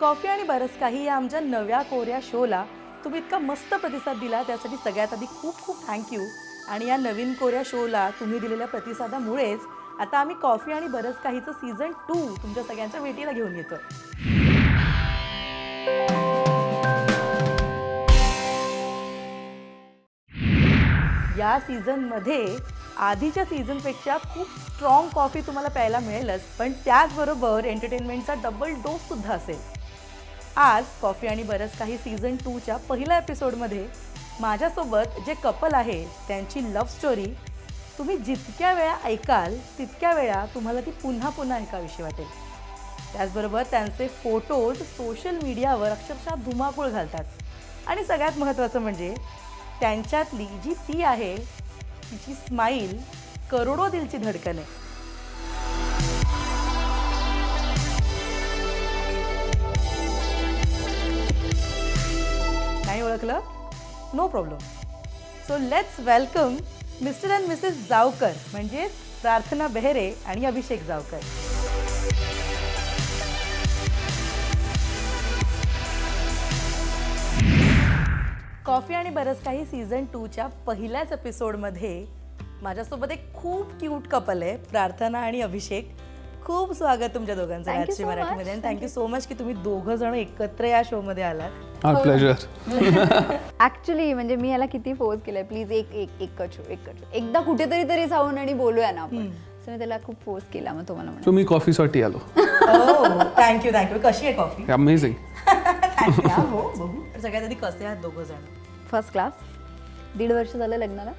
Coffee आणि बरंच काही या आमच्या नव्या कोऱ्या शोला तुम्ही इतका मस्त प्रतिसाद दिला त्यासाठी सगळ्यात आधी खूप खूप थँक्यू आणि या नवीन कोऱ्या शोला तुम्ही दिलेल्या प्रतिसादामुळेच आता आम्ही कॉफी आणि बरंच काहीचं सीझन टू तुमच्या सगळ्यांच्या भेटीला घेऊन येतो या सीझनमध्ये आधीच्या सीझनपेक्षा खूप स्ट्रॉंग कॉफी तुम्हाला प्यायला मिळेलच पण त्याचबरोबर एंटरटेनमेंटचा डबल डोससुद्धा असेल. आज कॉफी आणि बरंच काही सीझन टूच्या पहिल्या एपिसोडमध्ये माझ्यासोबत जे कपल आहे त्यांची लव्ह स्टोरी तुम्ही जितक्या वेळा ऐकाल तितक्या वेळा तुम्हाला ती पुन्हा पुन्हा ऐकावीशी वाटेल. त्याचबरोबर त्यांचे फोटोज सोशल मीडियावर अक्षरशः धुमाकूळ घालतात. आणि सगळ्यात महत्त्वाचं म्हणजे त्यांच्यातली जी ती आहे तिची स्माईल करोडो दिलची धडकन आहे. ओळखलं? No problem so let's welcome mister and missus Javkar म्हणजे प्रार्थना बेहरे आणि अभिषेक जावकर कॉफी आणि बरंच काही सीझन टूच्या पहिल्याच एपिसोडमध्ये माझ्यासोबत एक खूप क्यूट कपल आहे प्रार्थना आणि अभिषेक. खूप स्वागत तुमच्या दोघांचं राजश्री. मराठीमध्ये. आणि थँक्यू सो मच की तुम्ही दोघं जण एकत्र या शोमध्ये आलात. आर प्लेजर ऍक्च्युली म्हणजे मी याला किती फोर्स केलंय. प्लीज एक एक एकच show, एकच show. एकदा कुठेतरी तरी जाऊन आणि बोलूया ना आपण. मी त्याला खूप फोर्स केला मग तो मला म्हणा सो मी कॉफीसाठी आलो. थँक्यू थँक्यू कशी आहे कॉफी अमेझिंग हो बघू. सगळ्यात आधी कसे आहात दोघं जण? फर्स्ट क्लास दीड वर्ष झालं लग्नाला.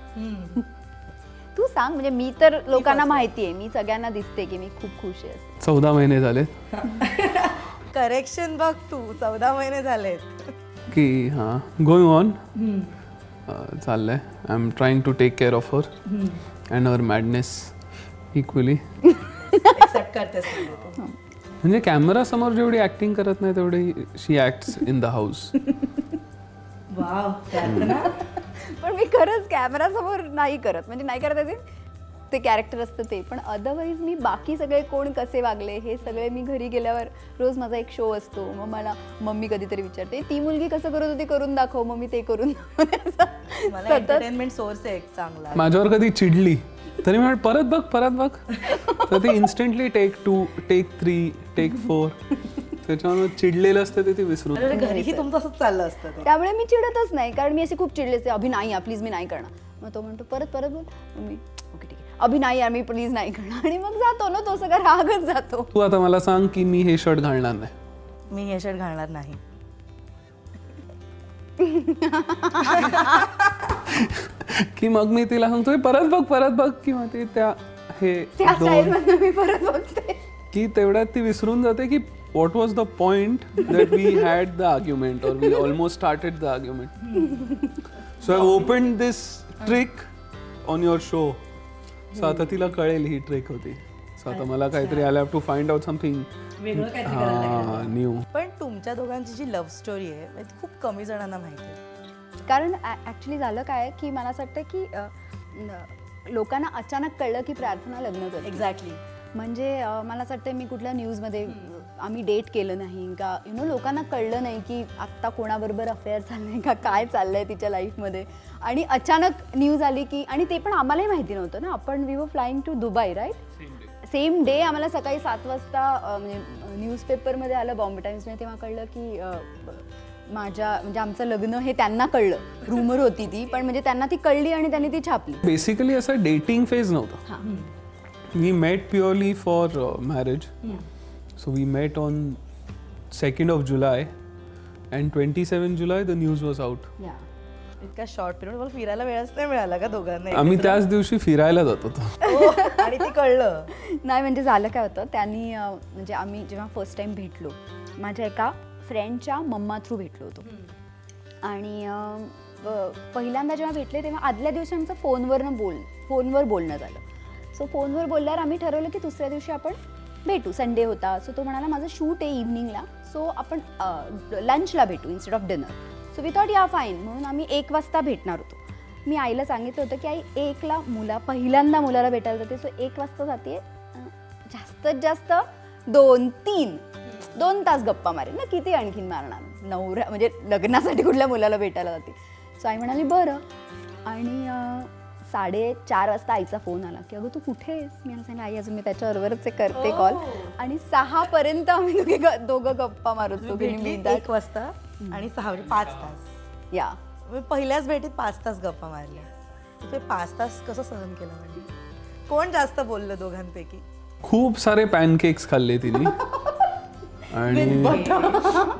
तू सांग म्हणजे मी तर लोकांना माहिती आहे मी सगळ्यांना दिसते की मी खूप खुश आहे. चौदा महिने झाले. करेक्शन बघ तू चौदा महिने झालेत. की हां गोईंग ऑन चाललंय. I am trying to take care of her and our madness equally accept करतेस म्हणजे तू. म्हणजे कॅमेरा समोर जेवढी ऍक्टिंग करत नाही तेवढी she acts in the house wow पण मी खरंच कॅमेरा समोर नाही करत. म्हणजे नाही करत असेल ते कॅरेक्टर असतं ते. पण अदरवाईज मी बाकी सगळे कोण कसे वागले हे सगळे मी घरी गेल्यावर रोज माझा एक शो असतो. मग मला मम्मी कधीतरी विचारते ती मुलगी कसं करत होती? करून दाखव. मग मी ते करून एंटरटेनमेंट सोर्स आहे एक चांगला. माझ्यावर कधी चिडली तरी मी परत बघ परत बघ. तर ते instantly take two take three take four त्याच्यावर चिडलेलं असतं ते ती विसरून. घरीही तुमचं असंच चाललं असतं ते. त्यामुळे मी चिडतच नाही कारण मी असे खूप चिडले असते अभि नाही प्लीज मी नाही करणार. मग तो म्हणतो परत परत बोल. मग मी ओके ठीक आहे. अभि नाही यार मी प्लीज नाही करणार. आणि मग जातो ना तो सगळा रागच जातो. तू आता मला सांग की मी हे शर्ट घालणार नाही. मी हे शर्ट घालणार नाही. की मग मी तिला सांगतोय परत बघ परत बघ. किंवा ते त्या हे त्या दोन स्टाईल मधनं मी परत बघते. की तेवढ्यात ती विसरून जाते की what was the point that we had the argument और we almost started the argument so I open this trick on your show so आता तिला कळेल ही ट्रिक होती. सो आता मला काहीतरी I have to find out something new पण तुमच्या दोघांची जी लव्ह स्टोरी आहे म्हणजे ती खूप कमी जणांना माहिती आहे. कारण ॲक्च्युली झालं काय की मला असं वाटतं की लोकांना अचानक कळलं की प्रार्थना लग्न करते. एक्झॅक्टली म्हणजे मला असं वाटतं मी कुठल्या न्यूजमध्ये आम्ही डेट केलं नाही का? यु नो लोकांना कळलं नाही की आत्ता कोणाबरोबर अफेअर चाललंय का काय चाललंय तिच्या लाईफमध्ये आणि अचानक न्यूज आली की आणि ते पण आम्हालाही माहिती नव्हतं ना? आपण we were flying to Dubai right same day आम्हाला सकाळी सात वाजता म्हणजे न्यूजपेपरमध्ये आलं बॉम्बे टाइम्समध्ये तेव्हा कळलं की माझ्या म्हणजे आमचं लग्न हे त्यांना कळलं. रुमर होती ती पण म्हणजे त्यांना ती कळली आणि त्यांनी ती छापली. बेसिकली असं डेटिंग फेज नव्हता. हां. We met purely for uh, marriage. So we met on 2nd of July, and 27 July the news was out. या इतका शॉर्ट पिरियड मला फिरायला वेळच नाही मिळाला का दोघांना आम्ही त्याच दिवशी फिरायला जात होतो. हो, आणि ते कळलं. नाही म्हणजे झालं काय होतं? त्यांनी म्हणजे आम्ही जेव्हा फर्स्ट टाइम भेटलो माझ्या एका फ्रेंडच्या मम्मा थ्रू भेटलो होतो. आणि पहिल्यांदा जेव्हा भेटले तेव्हा आदल्या दिवशी आमचं फोनवरनं बोल फोनवर बोलणं झालं. सो फोनवर बोलल्यावर आम्ही ठरवलं की दुसऱ्या दिवशी आपण भेटू संडे होता. सो तो म्हणाला माझं शूट आहे इव्हनिंगला सो आपण लंचला भेटू instead of dinner so we thought yeah fine म्हणून आम्ही एक वाजता भेटणार होतो. मी आईला सांगितलं होतं की आई एकला मुला पहिल्यांदा मुलाला भेटायला जाते. सो एक वाजता जाते जास्तीत जास्त दोन तीन दोन तास गप्पा मारेल ना किती आणखीन मारणार? नवऱ्या म्हणजे लग्नासाठी कुठल्या मुलाला भेटायला जाते? सो आई म्हणाली बरं. आणि साडेचार वाजता आईचा फोन आला की अगं तू कुठे आहेस? मी सांगितलं आई अजून मी त्याच्याबरोबरच करते कॉल. आणि सहापर्यंत आम्ही दोघे ग- दोघं गप्पा मारत बिनधास्त. एक वाजता आणि सहा म्हणजे पाच तास. या. मी पहिल्याच भेटीत पाच तास गप्पा मारल्या. ते पाच तास कसं सहन केलं म्हणजे कोण जास्त बोललं दोघांपैकी? खूप सारे पॅनकेक्स खाल्ले तिने. आणि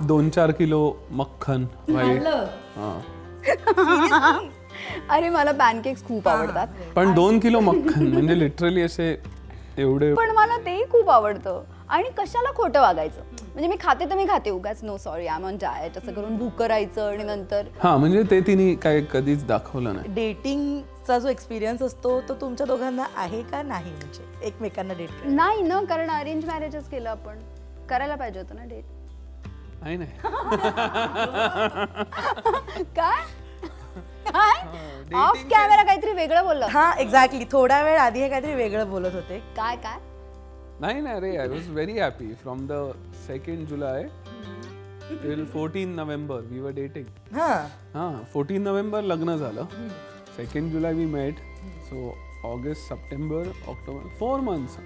दोन चार किलो मक्खन हा. अरे मला पॅनकेक्स खूप आवडतात. पण दोन किलो मक्खन म्हणजे लिटरली असे एवढे पण मला तेही खूप आवडतं. आणि कशाला खोटं वागायचं? म्हणजे मी खाते तर मी खाते उगाच no sorry I on diet असं करून भूक करायचं आणि नंतर हा म्हणजे ते तिने काय कधीच दाखवलं नाही. डेटिंगचा जो एक्सपिरियन्स असतो तो तुमच्या दोघांना आहे का नाही? म्हणजे एकमेकांना डेट नाही ना कारण अरेंज मॅरेजच केलं आपण. करायला पाहिजे होतं ना डेट नाही नाही काय? काय ऑफ कॅमेरा काहीतरी वेगळं बोललं. हा एक्झॅक्टली थोडा वेळ आधी हे काहीतरी वेगळं बोलत होते. काय काय? नाही नाही रे I was very happy from the second July till fourteen November we were dating हा. हां फोर्टीन नोव्हेंबर लग्न झालं. Second July we met so August September October four months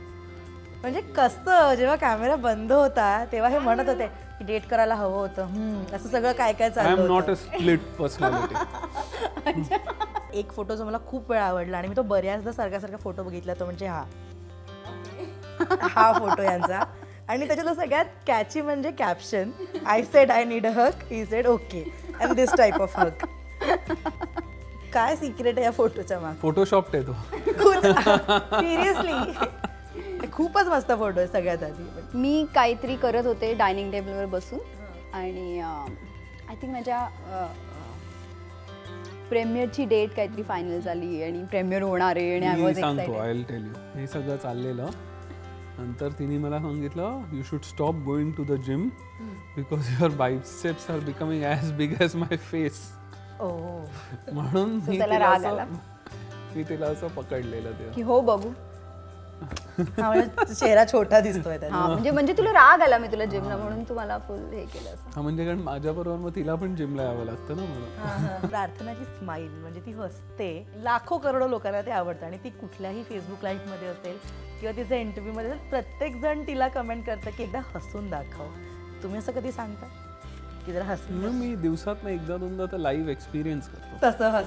म्हणजे कसं जेव्हा कॅमेरा बंद होता तेव्हा हे म्हणत होते की डेट करायला हवं होतं. असं सगळं काय काय I am not. A split personality एक फोटो जो मला खूप वेळा आवडला आणि मी तो बऱ्याचदा सारखा सारखा फोटो बघितला तो म्हणजे हा. हा फोटो यांचा. आणि त्याच्यातलं सगळ्यात कॅची म्हणजे caption I said I need a hug he said okay and this type of hug काय सिक्रेट आहे या फोटोच्या मागे? फोटोशॉप आहे तो. सिरियसली खूपच मस्त फोटो आहे सगळ्यात आधी. मी काहीतरी करत होते डायनिंग टेबलवर बसून. आणि आय थिंक माझ्या प्रेमियरची डेट काहीतरी फायनल झाली आणि प्रेमियर होणार आहे आणि आय वॉज सांगतो आय टेल यू हे सगळं चाललेलं. नंतर तिने मला सांगितलं you should stop going to the gym because your biceps are becoming as big as my face म्हणून मी तिला असं- पकडलेलं ते. की हो बघू. चेहरा छोटा दिसतोय हा म्हणजे म्हणजे तुला राग आला मी तुला जिमला म्हणून तू मला फुल हे केलं असं. हा म्हणजे कारण माझ्या बरोबर मग तिला पण जिमला यावं लागतं ना मला प्रार्थनाची स्माईल म्हणजे ती हसते. लाखो करोडो लोकांना ते आवडतं आणि ती कुठल्याही फेसबुक लाईव्हमध्ये असेल किंवा तिच्या इंटरव्ह्यू मध्ये असेल, प्रत्येक जण तिला कमेंट करतं की एकदा हसून दाखव. तुम्ही असं कधी सांगता? की जरा हसून मी दिवसात एकदा दोनदा तर लाईव्ह एक्सपिरियन्स करतो. तसं हस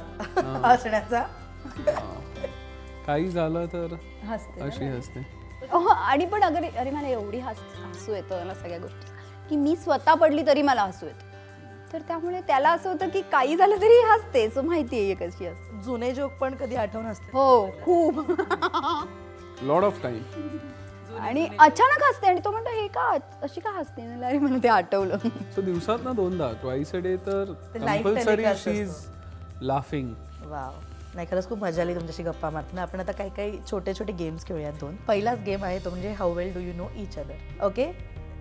हसण्याचा. हा. काही झालं तर हसते अशी हसते. आणि पण अगर अरे मला एवढी हस हसू येतं ना सगळ्या गोष्टी. की मी स्वतः पडली तरी मला हसू येतं. तर त्यामुळे त्याला असं होतं की काही झालं तरी हसते सो माहिती आहे कशी असते. जुने जोक पण कधी आठवण असते हो खूप. लॉट ऑफ टाइम आणि अचानक हसते आणि तो म्हणतो हे का अशी का हसते? अरे मला ते आठवलं. सो दिवसात ना दोनदा ट्वाईस अ डे तर compulsory she is laughing wow नाही खरंच खूप मजा आली तुमच्याशी गप्पा मारताना. आपण आता काही काही छोटे छोटे गेम्स खेळूयात दोन. पहिलाच गेम आहे तो म्हणजे how well do you know each other okay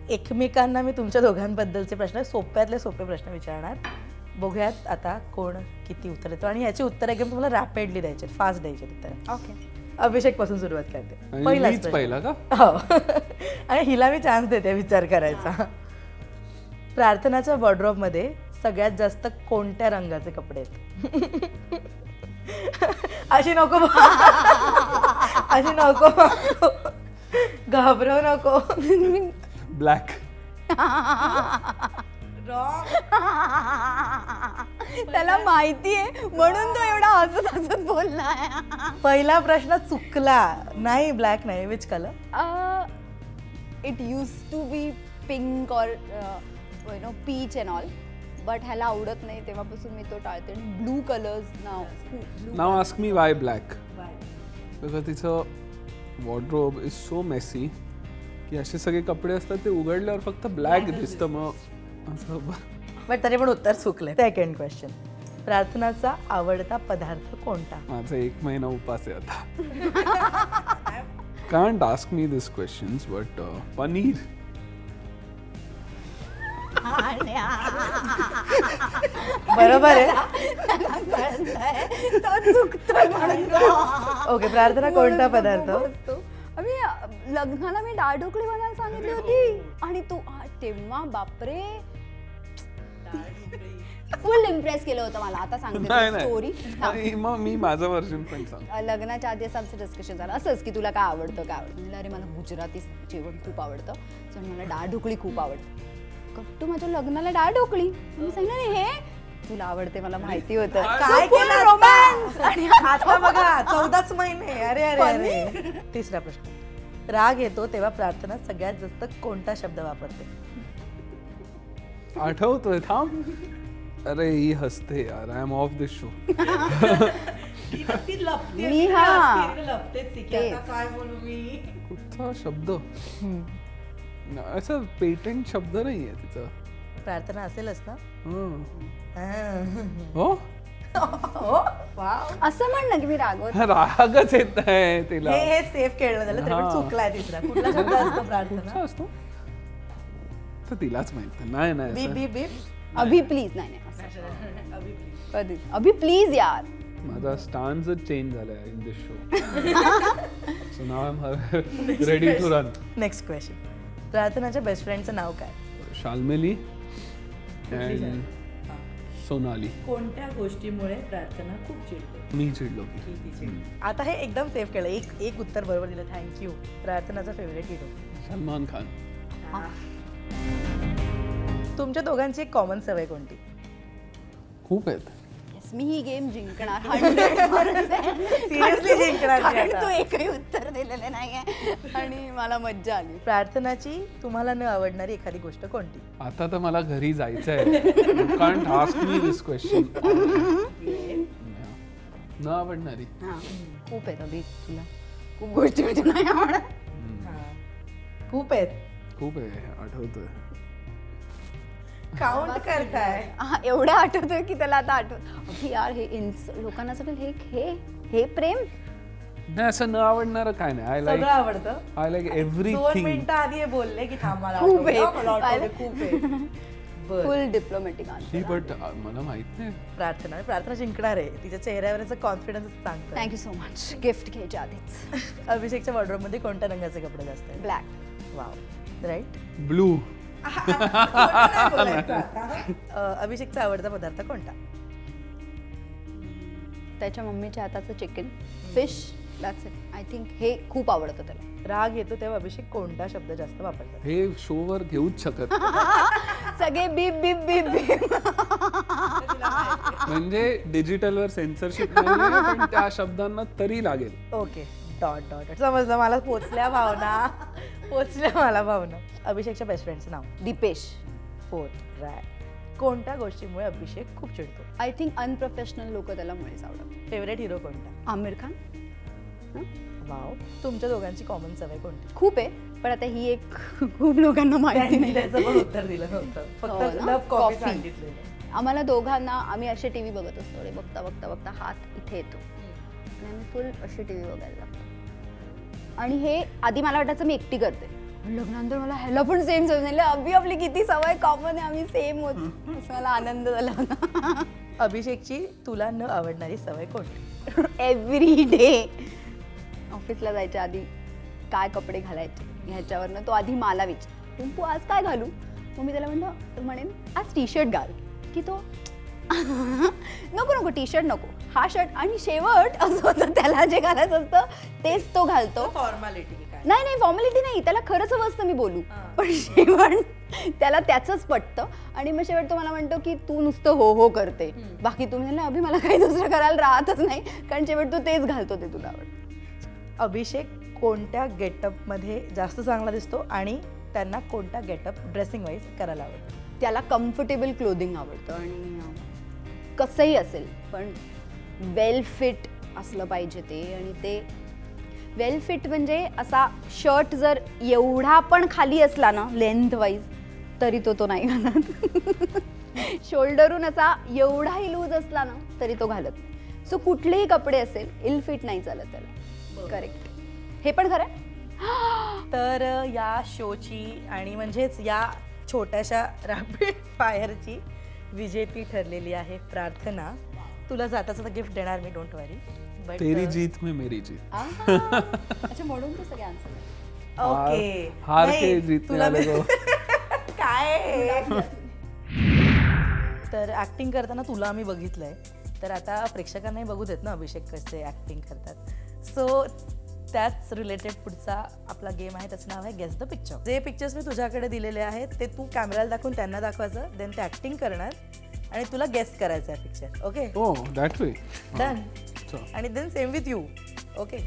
एकमेकांना मी तुमच्या दोघांबद्दलचे प्रश्न सोप्यातले सोपे प्रश्न विचारणार. बघूयात आता कोण किती उत्तर देतो. आणि याची उत्तर एकदम तुम्हाला रॅपिडली द्यायचे फास्ट द्यायचे उत्तर. ओके अभिषेकपासून सुरुवात करते. आणि पहिलाच. पहिला का? हो. आणि हिला मी चान्स देते विचार करायचा. प्रार्थनाच्या वॉर्ड्रॉपमध्ये सगळ्यात जास्त कोणत्या रंगाचे कपडे आहेत? अशी नको अशी नको घाबरव नको. ब्लॅक त्याला माहिती आहे म्हणून तो एवढा हसत हसत बोलला पहिला प्रश्न चुकला. नाही ब्लॅक नाही. Which colour it use to be pink और you know peach and all but ह्याला आवडत नाही तेव्हापासून मी तो टाळते. आणि blue colours now now ask me why black because तिचं वॉर्ड्रोब इज सो मेसी की असे सगळे कपडे असतात ते उघडल्यावर फक्त ब्लॅक दिसतं मग. असं बट तरी पण उत्तर चुकलंय. सेकंड क्वेश्चन प्रार्थनाचा आवडता पदार्थ कोणता? माझा एक महिना उपास आहे आता. Can't ask me this questions but paneer. बरोबर आहे. तो चुकतोय म्हणून. ओके प्रार्थना कोणता पदार्थ? अ, लग्नाला मी डाळ ढोकळी बनायला सांगितली होती. आणि तू तेव्हा बापरे. फुल इम्प्रेस केलं होतं मला. आता नाही सांगते स्टोरी नाही मग मी माझं वर्जन पण सांग लग्नाच्या आधी असं आमचं डिस्कशन झालं. असंच की तुला काय आवडतं काय आवडतं? म्हणलं अरे मला गुजराती जेवण खूप आवडतं. सो मला डाळ ढोकळी खूप आवडते. कट्टू माझ्या लग्नाला डाळ ढोकळी. मी सांगितलं "अरे हे तुला आवडते मला माहिती होतं. काय केलं romance. आणि आता बघा चौदाच महिने अरे अरे अरे. तिसरा प्रश्न. राग येतो तेव्हा प्रार्थना सगळ्यात जास्त कोणता शब्द वापरते? आठवतोय थांब. अरे ही हसते यार. I am off this show मी हा. काय बोलू मी? कुठचा शब्द? असं पेटंट शब्द नाहीये तिचा. प्रार्थना असेलच ना? हं. हा. हो? हो वाव. असं म्हण ना की मी रागवत रागच येत आहे तिला. हे हे सेफ खेळणं झालं तरी पण हा. चुकलाय तिसरा कुठला शब्द असतो प्रार्थना? असतो? तर तिलाच माहीत नाही नाही बी असं. बी बी अभि प्लीज नाही नाही. कधी? अभि प्लीज यार. माझा स्टान्सच चेंज झालाय in this show so now I am ready to run next question प्रार्थनाच्या best फ्रेंडचं नाव काय? शाल्मेली सोनाली. कोणत्या गोष्टीमुळे प्रार्थना खूप चिडते? मी चिडलो की. आता हे एकदम सेफ केलं. एक एक उत्तर बरोबर दिलं. थँक्यू प्रार्थनाचा फेवरेट हिरो सलमान खान. तुमच्या दोघांची एक कॉमन सवय कोणती? खूप आहेत. मी ही गेम जिंकणार. 100%. सिरियसली जिंकणार ती एकही उत्तर दिलेले नाहीये. आणि मला मज्जा आली. प्रार्थनाची तुम्हाला न आवडणारी एखादी गोष्ट कोणती? आता तर मला घरी जायचंय. Can't ask me this question न आवडणारी. हा. खूप आहेत अभि तुला. खूप गोष्टी म्हणजे नाही आवडत. खूप आहेत. खूप आहे आठवतोय. काउंट करताय. हा एवढं आठवतोय की त्याला आता आठवत अभि यार हे इंस लोकांना वाटेल, हे हे हे प्रेम? नाही असं न आवडणार काय नाही. आय सगळं लाईक आवडतं आय लाईक दोन एव्हरीथिंग मिनिटं आधी हे बोलले की थांब मला खूप. आहे. हा? खूप आहे. फुल डिप्लोमॅटिक ही बट मला माहीत नाही. प्रार्थना प्रार्थना जिंकणार आहे. तिच्या चेहऱ्यावरचं कॉन्फिडन्स सांगतो thank you so much gift घ्यायच्या आधीच. अभिषेकच्या वॉर्ड्रोबमध्ये कोणत्या रंगाचे कपडे जास्त ब्लॅक वाव राईट ब्लू अभिषेकचा आवडता पदार्थ कोणता? त्याच्या मम्मीच्या हाताचं chicken fish that's it I think हे खूप आवडतं त्याला. राग येतो तेव्हा अभिषेक कोणता शब्द जास्त वापरतात? हे शोवर घेऊच शकत सगळे बीप बीप बीप बीप म्हणजे डिजिटलवर सेन्सरशिप नाही पण त्या शब्दांना तरी लागेल. ओके डॉट डॉट समजलं मला पोचल्या भावना. पोचल्या मला भावना. अभिषेकच्या बेस्ट फ्रेंडचं नाव दीपेश फोर राय कोणत्या गोष्टीमुळे अभिषेक खूप चिडतो? आय थिंक अनप्रोफेशनल लोक त्याला मुळेच आवडत फेवरेट हिरो कोणता? आमिर खान. हं? वाव तुमच्या दोघांची कॉमन सवय कोणती? खूप आहे पण आता ही एक खूप लोकांना माहिती नाही. त्याचं पण उत्तर दिलं नव्हतं. हो फक्त? Love coffee Coffee. सांगितलेलं आम्हाला दोघांना आम्ही असे टी व्ही बघत असतो बघता बघता बघता हात इथे येतो. आणि आम्ही फुल अशी टी व्ही बघायला आणि हे आधी मला वाटायचं मी एकटी करते. लग्नानंतर मला ह्याला पण सेम झाली अभि आपली किती सवय कॉमन आहे आम्ही सेम होत. मला आनंद झाला होता. अभिषेकची तुला न आवडणारी सवय कोणती? एव्हरी डे ऑफिसला जायच्या आधी काय कपडे घालायचे ह्याच्यावरनं तो आधी मला विचार. टुंपू आज काय घालू? मग मी त्याला म्हणलं म्हणेन आज टी शर्ट घाल. की तो नको नको टी शर्ट नको. हा शर्ट आणि शेवट असं होतं त्याला जे घालायचं असतं तेच तो घालतो. फॉर्मॅलिटी काय? नाही नाही फॉर्मॅलिटी नाही. त्याला खरंच हवं असतं मी बोलू. पण शेवट त्याला त्याचंच पटतं. आणि मग शेवट तो मला म्हणतो की तू नुसतं हो हो करते. बाकी तुम्ही अभि मला काही दुसरं करायला राहतच नाही. कारण शेवट तू तेच घालतो ते तुला आवडतं. अभिषेक कोणत्या गेटअपमध्ये जास्त चांगला दिसतो आणि त्यांना कोणता गेटअप ड्रेसिंग वाईज करायला आवडतो? त्याला कम्फर्टेबल क्लोदिंग आवडतं आणि कसंही असेल पण वेल फिट असलं पाहिजे ते. आणि ते वेल फिट म्हणजे असा शर्ट जर एवढा पण खाली असला ना लेंथ वाईज तरी तो तो नाही घालत. शोल्डरून असा एवढाही लूज असला ना तरी तो घालत सो कुठलेही कपडे असेल इल फिट नाही चालत त्याला. करेक्ट हे पण खरं आहे? तर या शोची आणि म्हणजेच या छोट्याशा रॅपिड फायरची विजेती ठरलेली आहे प्रार्थना. तुला जाताचं गिफ्ट देणार मी डोंट वरी बट तेरी जीत में मेरी जीत. अच्छा म्हणून ते सगळे आन्सर ओके हार- के जीतने वाले को. काय? काय तर ऍक्टिंग करताना तुला आम्ही बघितलंय. तर आता प्रेक्षकांनाही बघू देत ना अभिषेक कसे ऍक्टिंग करतात. सो त्याच रिलेटेड पुढचा आपला गेम आहे त्याचं नाव आहे गेस द पिक्चर जे पिक्चर्स मी तुझ्याकडे दिलेले आहेत ते तू कॅमेराला दाखवून त्यांना दाखवायचं देन ते ऍक्टिंग करणार. आणि तुला गेस करायचं आहे picture okay Oh, that way. Done So, आणि then same with you okay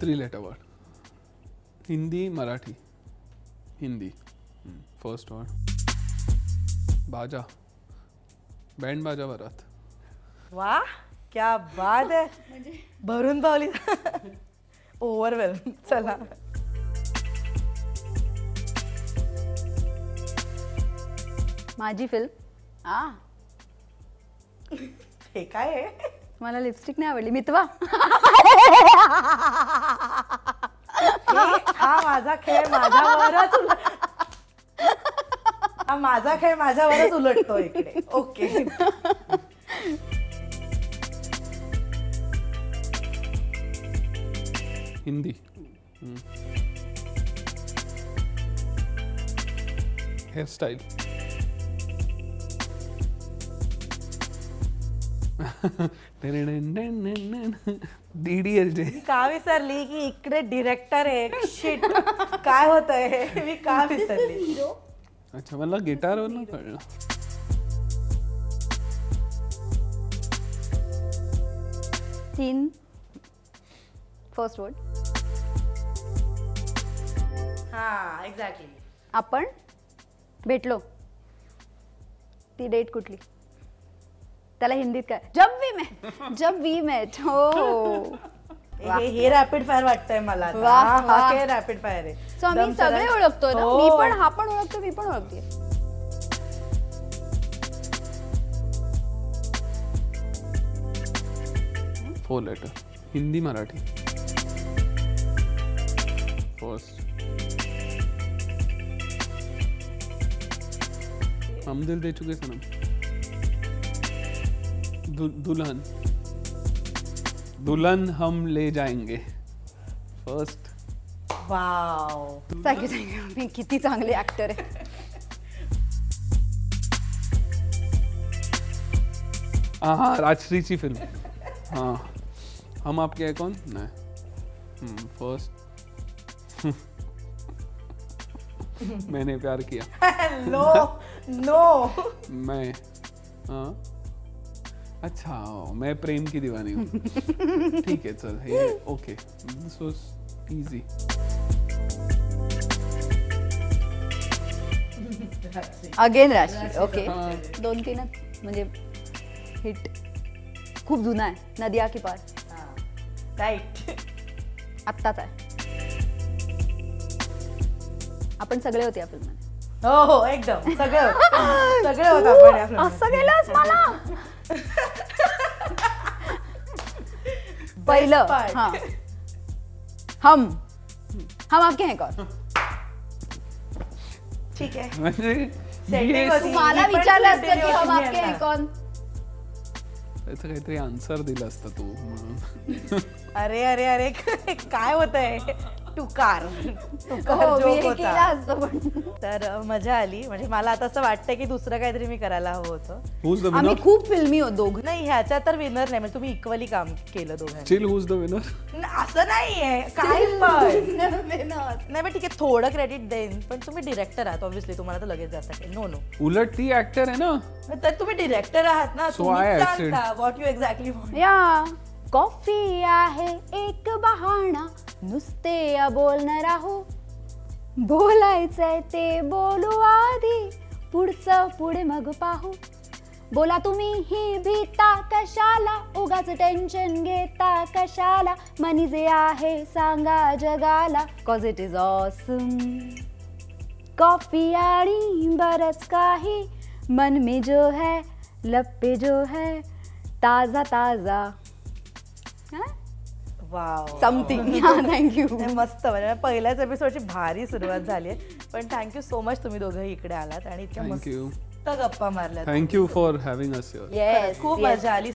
letter word. Hindi, Marathi. Hindi. Hmm, First word. Baaja Band Baaja Baaraat वा क्या बात आहे भरून पावली. ओव्हरवेल चला. माझी फिल्म आ. हे काय आहे? मला लिपस्टिक नाही आवडली. मितवा हे- हा माझा खेळ माझ्यावरच उलट हा माझा खेळ माझ्यावरच उलटतो इकडे. ओके. हिंदी. Hmm. हेअरस्टाईल डी डी का विसरली की इकडे डिरेक्टर आहे. शिट काय होत आहे मी का विसरली? अच्छा मला गिटारवरनं कळलं. तीन. फर्स्ट वर्ड हा एक्झॅक्टली आपण भेटलो. ती डेट कुठली? त्याला हिंदीत काय? Jab we met Jab we met हो. हे हे रॅपिड फायर वाटतंय मला हा, हा रॅपिड फायर आहे. सो आम्ही सगळे ओळखतो ना. हो. मी पण हा. पण ओळखतो मी पण ओळखते. Four letter Hindi Marathi first Hum Dil De Chuke Sanam Dulhan. Dulhan Hum Le जाएँगे। First wow thank you thank you मी किती चांगले ऍक्टर आहे हाँ। हाँ राजश्रीची फ़िल्म हाँ। हम आपके है कौन? नहीं फ़र्स्ट मैंने प्यार किया। No no. मैं। हाँ। अच्छा मैं प्रेम की दीवानी हूँ। ठीक है चल ये ओके दिस वाज इजी अगेन राशी ओके हा. दोन तीनच म्हणजे हिट खूप जुना आहे नदिया की पार. राईट आत्ताच आहे. आपण सगळे होते या फिल्ममध्ये हो हो एकदम. सगळे सगळे होत आपण या. असं गेलंच मला? पहिलं. हा. हम. हम आपके हैं कौन? ठीक होती. मला विचारलं असतं की हम आपके हैं कौन? त्याचं काहीतरी आन्सर दिलं असतं तू म्हणून अरे अरे अरे काय होत आहे टुकार टुकार हो, मी joke हे होता. केलं असतं पण. तर मजा आली. म्हणजे मला आता असं वाटतं की दुसरं काहीतरी मी करायला हवं होतं. हुज द आम्ही विनर खूप फिल्मी होतो दोघं. नाही ह्याच्यात तर विनर नाही म्हणजे तुम्ही इक्वली काम केलं दोघांनी. चिल हुज द विनर न, असं नाहीये. काय पण. नाही पण ठीक आहे थोडं क्रेडिट देईन पण तुम्ही डिरेक्टर आहात ऑब्व्हियसली तुम्हाला तर लगेच जाता. नो नो उलट ती ऍक्टर आहे ना? तर तुम्ही डिरेक्टर आहात ना So तुम्ही. सांगता व्हॉट यू एक्झॅक्टली या. कॉफी आहे एक बहाणा. नुसते बोलणार राहू. बोलायचंय ते बोलू आधी पुढचं पुढे मग पाहू. बोला तुम्ही ही भीता कशाला? उगाच टेन्शन घेता कशाला? मनी जे आहे सांगा जगाला. Cause it is awesome coffee आणि बरंच काही. मन में जो है लप्पे जो है ताजा ताजा. हां? समथिंग थँक्यू मस्त म्हणजे पहिल्याच एपिसोडची भारी सुरुवात झाली आहे. पण थँक्यू सो मच तुम्ही दोघंही इकडे आलात आणि इतक्या Thank you. मस्त गप्पा मारल्या थँक्यू फॉर हॅव्हिंग अस खूप मजा आली.